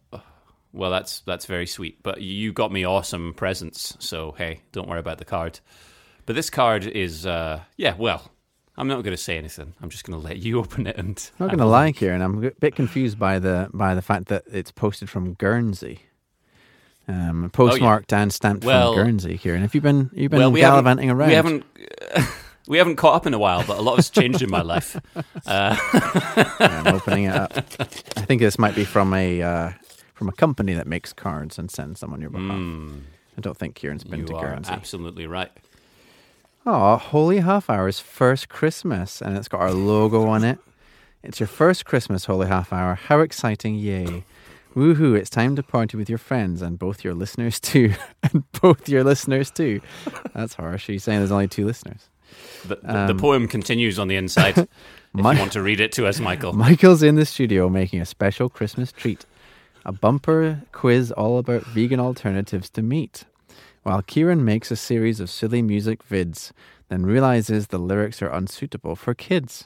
Well, that's that's very sweet. But you got me awesome presents, so hey, don't worry about the card. But this card is, uh, yeah. Well, I'm not going to say anything. I'm just going to let you <laughs> open it. And I'm not going to lie, Kieran. I'm a bit confused by the by the fact that it's posted from Guernsey. Um, postmarked and stamped Oh, Well- from Guernsey, Kieran. Have you been you've been well, we gallivanting around? We haven't. <laughs> We haven't caught up in a while, but a lot has changed in my <laughs> life. Yeah, I'm opening it up. I think this might be from a uh, from a company that makes cards and sends them on your behalf. I don't think Kieran's been. You to are Guernsey. absolutely right. Oh, Holy Half Hour's first Christmas, and it's got our logo on it. It's your first Christmas, Holy Half Hour. How exciting! Yay! Woohoo! It's time to party with your friends and both your listeners too, <laughs> and both your listeners too. That's harsh. Are you saying there's only two listeners? The, the, the poem continues on the inside. <laughs> if Um, My- you want to read it to us, Michael. <laughs> Michael's in the studio making a special Christmas treat a bumper quiz all about vegan alternatives to meat. While Kieran makes a series of silly music vids, then realizes the lyrics are unsuitable for kids.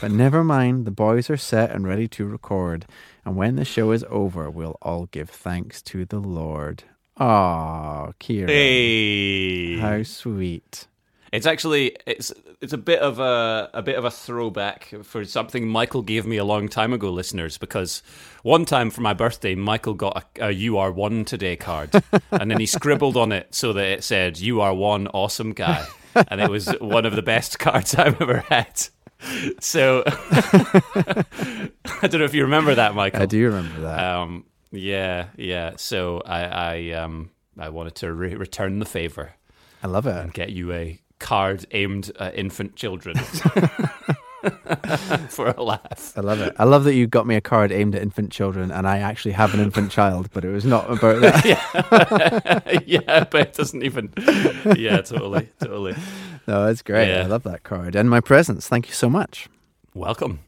But never mind, the boys are set and ready to record, and when the show is over, we'll all give thanks to the Lord. Ah, Kieran. Hey, How sweet. It's actually it's it's a bit of a a bit of a throwback for something Michael gave me a long time ago, listeners. Because one time for my birthday, Michael got a, a "You Are One Today" card, and then he <laughs> scribbled on it so that it said "You Are One Awesome Guy," and it was one of the best <laughs> cards I've ever had. So <laughs> I don't know if you remember that, Michael. I do remember that. Um, yeah, yeah. So I, I, um, I wanted to re- return the favor I love it. and get you a card aimed at infant children <laughs> <laughs> for a laugh. I love it. I love that you got me a card aimed at infant children, and I actually have an infant child, but it was not about <laughs> that. yeah, but it doesn't even. Yeah, totally, totally. No, it's great. Yeah. I love that card and my presents. Thank you so much. Welcome.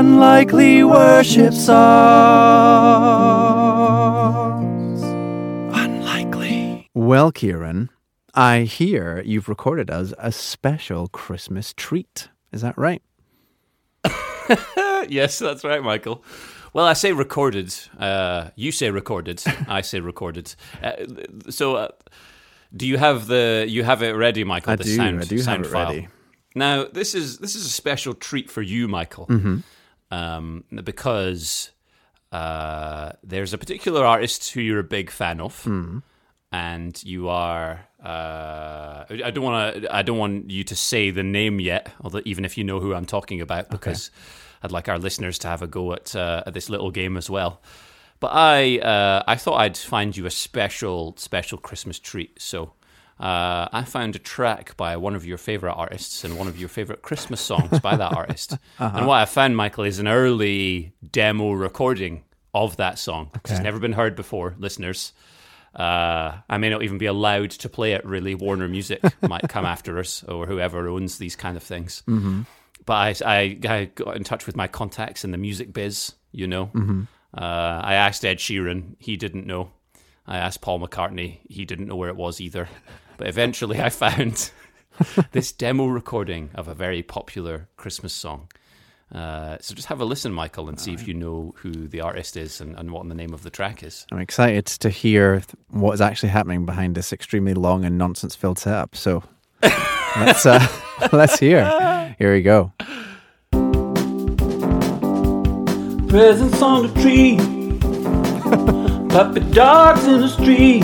Unlikely worship songs. Unlikely. Well, Kieran, I hear you've recorded us a special Christmas treat. Is that right? <laughs> yes, that's right, Michael. Well, I say recorded. Uh, you say recorded. <laughs> I say recorded. Uh, so, uh, do you have the? You have it ready, Michael? I the do, Sound, I do have it file. ready. Now, this is this is a special treat for you, Michael, Mm-hmm. Um, because uh, there's a particular artist who you're a big fan of, Hmm. and you are. Uh, I don't want to. I don't want you to say the name yet, although even if you know who I'm talking about, because I'd like our listeners to have a go at, uh, at this little game as well. But I, uh, I thought I'd find you a special, special Christmas treat. So uh, I found a track by one of your favorite artists and one of your favorite Christmas songs by that artist. <laughs> And what I found, Michael, is an early demo recording of that song. Okay. never been heard before, listeners. Uh, I may not even be allowed to play it. Really, Warner Music <laughs> might come after us, or whoever owns these kind of things. Mm-hmm. But I, I, I got in touch with my contacts in the music biz. You know, uh, I asked Ed Sheeran. He didn't know. I asked Paul McCartney. He didn't know where it was either. But eventually, I found <laughs> this demo recording of a very popular Christmas song. Uh, so just have a listen, Michael, and see if you know who the artist is and, and what the name of the track is. I'm excited to hear th- what is actually happening behind this extremely long and nonsense-filled setup. So <laughs> let's uh, <laughs> let's hear. Here we go. Presents on the tree, puppy dogs in the street,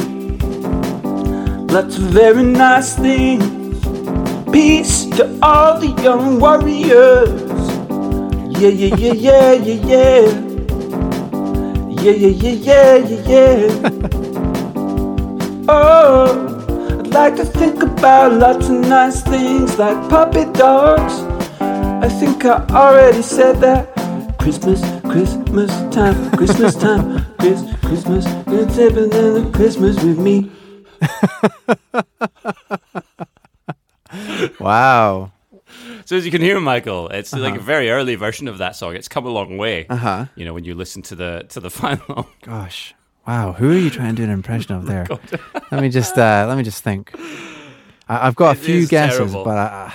lots of very nice things. Peace to all the young warriors. Yeah, yeah, yeah, yeah, yeah, yeah. Yeah, yeah, yeah, yeah, yeah, yeah. <laughs> oh, I'd like to think about lots of nice things like puppy dogs. I think I already said that. Christmas, Christmas time, Christmas time, <laughs> Chris, Christmas, it's heaven and the Christmas with me. <laughs> Wow. So as you can hear, Michael, it's like a very early version of that song. It's come a long way. Uh huh. You know, when you listen to the to the <laughs> final. Gosh. Wow. Who are you trying to do an impression of <laughs> there? let me just uh, let me just think. I, I've got a few guesses, terrible. but I,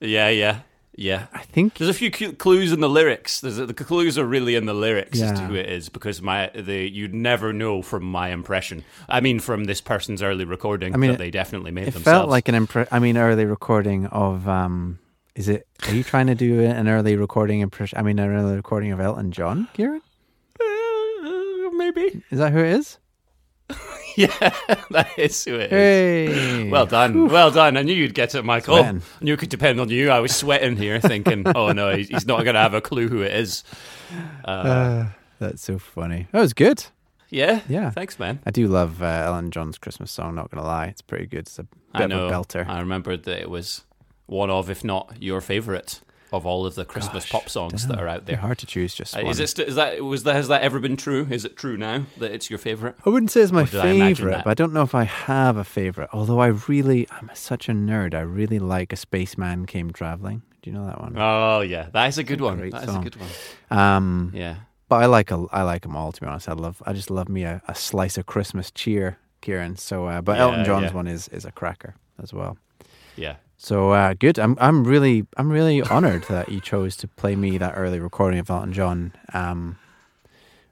yeah, yeah, yeah. I think There's a few clues in the lyrics. There's a, the clues are really in the lyrics as to who it is because my the you'd never know from my impression. I mean, from this person's early recording I mean, that they definitely made it themselves. felt like an impre- I mean, early recording of. um Is it? Are you trying to do an early recording impression? I mean, an early recording of Elton John, Kieran? Uh, maybe. Is that who it is? <laughs> Yeah, that is who it is. Hey. Well done, well done. I knew you'd get it, Michael. Sweating. I knew it could depend on you. I was sweating here, thinking, <laughs> "Oh no, he's not going to have a clue who it is." Uh, that's so funny. That was good. Yeah, Yeah. Thanks, man. I do love uh, Elton John's Christmas song. Not gonna lie, it's pretty good. It's a bit I know. of a belter. I remembered that it was one of, if not your favorite, of all of the Christmas Gosh, pop songs that are out there. hard to choose. Just Uh, one. Is it? St- is that? Was that? Has that ever been true? Is it true now that it's your favorite? I wouldn't say it's my Or did I favorite, but I don't know if I have a favorite. Although I really, I'm such a nerd. I really like a spaceman came traveling. Do you know that one? Oh yeah, that is a good one. That is a good one. Um, Yeah. but I like a, I like them all. To be honest, I love, I just love me a, a slice of Christmas cheer, Kieran. So, uh, but Yeah, Elton John's yeah. one is is a cracker as well. Yeah. So uh, good. I'm I'm really I'm really honoured <laughs> that you chose to play me that early recording of Elton John. Um,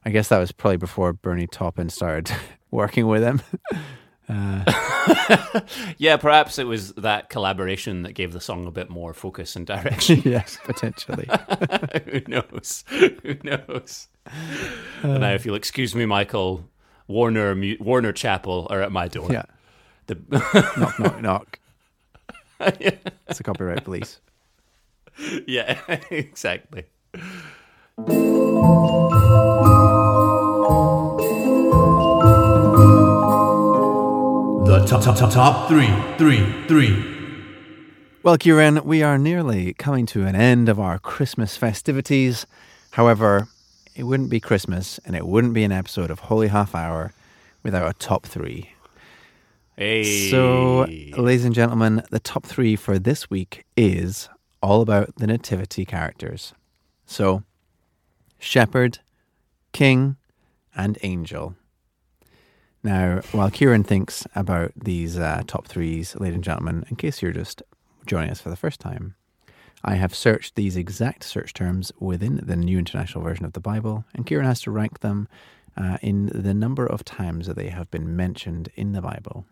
I guess that was probably before Bernie Taupin started <laughs> working with him. <laughs> Uh, Yeah, perhaps it was that collaboration that gave the song a bit more focus and direction. yes, potentially. Who knows? Who knows? now, if you'll excuse me, Michael, Warner Warner Chappell are at my door. Yeah, The- knock, knock, knock. It's a copyright police. <laughs> yeah, <laughs> exactly. The top, top, top, top three, three, three. Well, Kieran, we are nearly coming to an end of our Christmas festivities. However, it wouldn't be Christmas and it wouldn't be an episode of Holy Half Hour without a top three. Hey. So, ladies and gentlemen, the top three for this week is all about the nativity characters. So, shepherd, king, and angel. Now, while Kieran thinks about these uh, top threes, ladies and gentlemen, in case you're just joining us for the first time, I have searched these exact search terms within the New International Version of the Bible, and Kieran has to rank them uh, in the number of times that they have been mentioned in the Bible.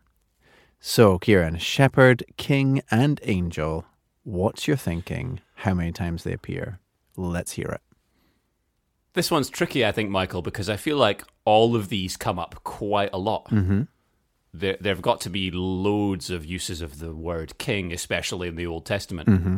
So, Kieran, shepherd, king, and angel, what's your thinking? How many times they appear? Let's hear it. This one's tricky, I think, Michael, because I feel like all of these come up quite a lot. Mm-hmm. there there've got to be loads of uses of the word king, especially in the Old Testament. Mm-hmm.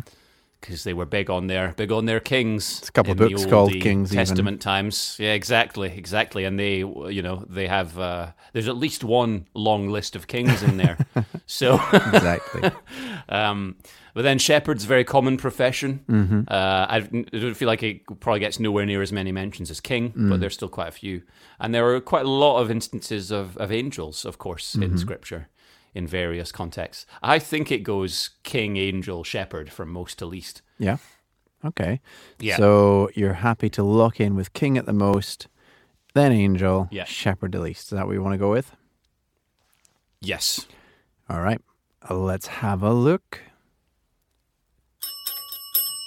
Because they were big on their big on their kings. It's a couple of books called Kings even. Testament times. Yeah, exactly, exactly. And they, you know, they have. Uh, there's at least one long list of kings in there. <laughs> so Exactly. <laughs> um, but then shepherd's a very common profession. Mm-hmm. Uh, I, I don't feel like it probably gets nowhere near as many mentions as king, Mm. but there's still quite a few. And there are quite a lot of instances of, of angels, of course, Mm-hmm. in scripture in various contexts. I think it goes king, angel, shepherd from most to least. yeah. Okay. Yeah. So you're happy to lock in with king at the most, then angel, Yeah. shepherd the least. Is that what you want to go with? Yes. All right. Let's have a look.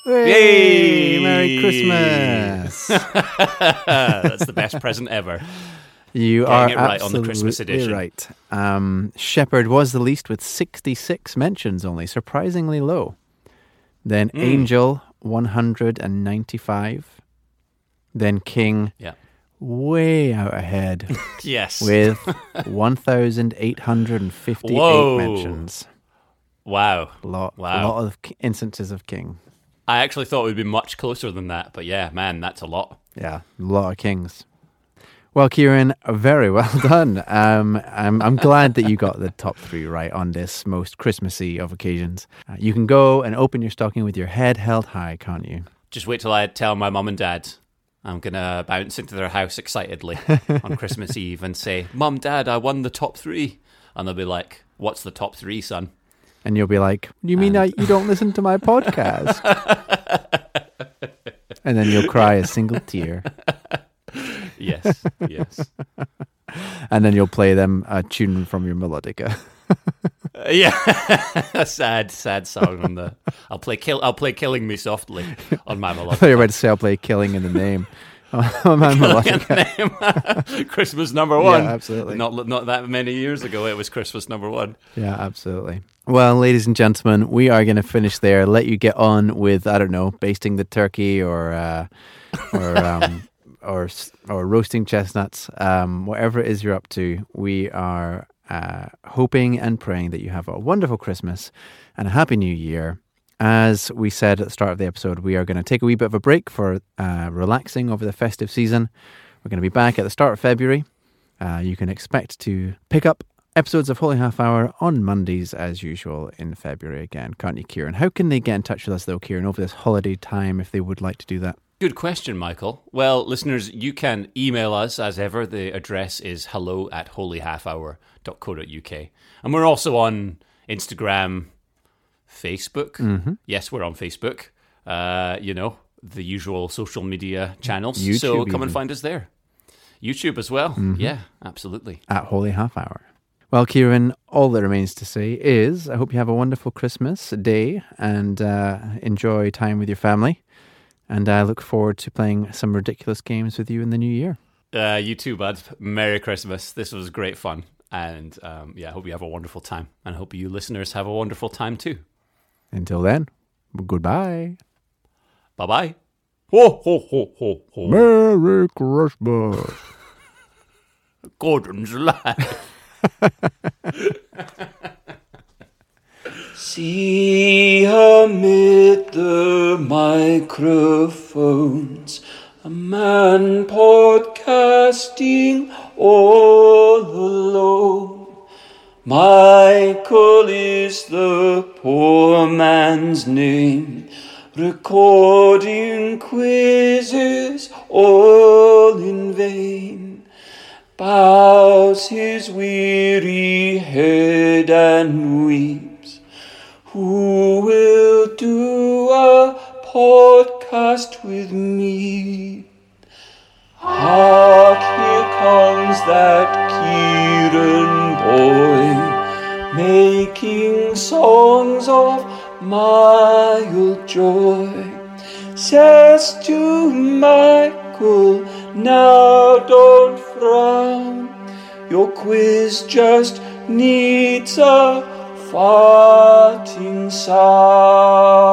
Yay! Merry Christmas! <laughs> That's the best present ever. You are it right on the Christmas absolutely edition. right. Um, Shepherd was the least with 66 mentions only, surprisingly low. Then Hmm. Angel, 195. Then King, Yeah. way out ahead <laughs> Yes. with <laughs> 1,858 Whoa. mentions. wow. A lot, Wow. a lot of instances of King. I actually thought it would be much closer than that, but yeah, man, that's a lot. Yeah, a lot of kings. Well, Kieran, very well <laughs> done. Um, I'm, I'm glad that you got the top three right on this most Christmassy of occasions. Uh, you can go and open your stocking with your head held high, can't you? Just wait till I tell my mum and dad. I'm gonna bounce into their house excitedly on <laughs> Christmas Eve and say, "Mum, Dad, I won the top three. and they'll be like, "What's the top three, son?" And you'll be like, "You mean I, you don't listen to my podcast?" <laughs> and then you'll cry a single tear, Yes, yes, <laughs> and then you'll play them a tune from your melodica. Uh, yeah. <laughs> a sad, sad song on the. I'll play kill. I'll play "Killing Me Softly" on my <laughs> I thought you melodic. were about to say I'll play "Killing in the Name." on my melodica. Christmas number one. absolutely. Not not that many years ago, it was Christmas number one. Yeah, absolutely. Well, ladies and gentlemen, we are going to finish there. Let you get on with I don't know, basting the turkey or uh, or um, or or roasting chestnuts, um, whatever it is you're up to. We are uh, hoping and praying that you have a wonderful Christmas and a happy New Year. As we said at the start of the episode, we are going to take a wee bit of a break for uh, relaxing over the festive season. We're going to be back at the start of February. Uh, you can expect to pick up episodes of Holy Half Hour on Mondays as usual in February again, can't you, Kieran? How can they get in touch with us though, Kieran, over this holiday time if they would like to do that? Good question, Michael. Well, listeners, you can email us as ever. The address is hello at holyhalfhour.co.uk. And we're also on Instagram, Facebook. Yes, we're on Facebook. Uh, you know, the usual social media channels. so come even. and find us there. YouTube as well. Yeah, absolutely. At Holy Half Hour. Well, Kieran, all that remains to say is I hope you have a wonderful Christmas day and uh, enjoy time with your family. And I look forward to playing some ridiculous games with you in the new year. Uh, you too, bud. Merry Christmas. This was great fun. And um, yeah, I hope you have a wonderful time. And I hope you listeners have a wonderful time too. Until then, goodbye. Bye bye. Ho, ho, ho, ho, ho. Merry Christmas. <laughs> Gordon's life. <laughs> See amid the microphones a man podcasting all alone. Michael is the poor man's name, recording quizzes all in vain bows his weary head and weeps. Who will do a podcast with me? Hark, here comes that Kieran boy, making songs of mild joy. Says to Michael, now don't frown. Your quiz just needs a farting sound.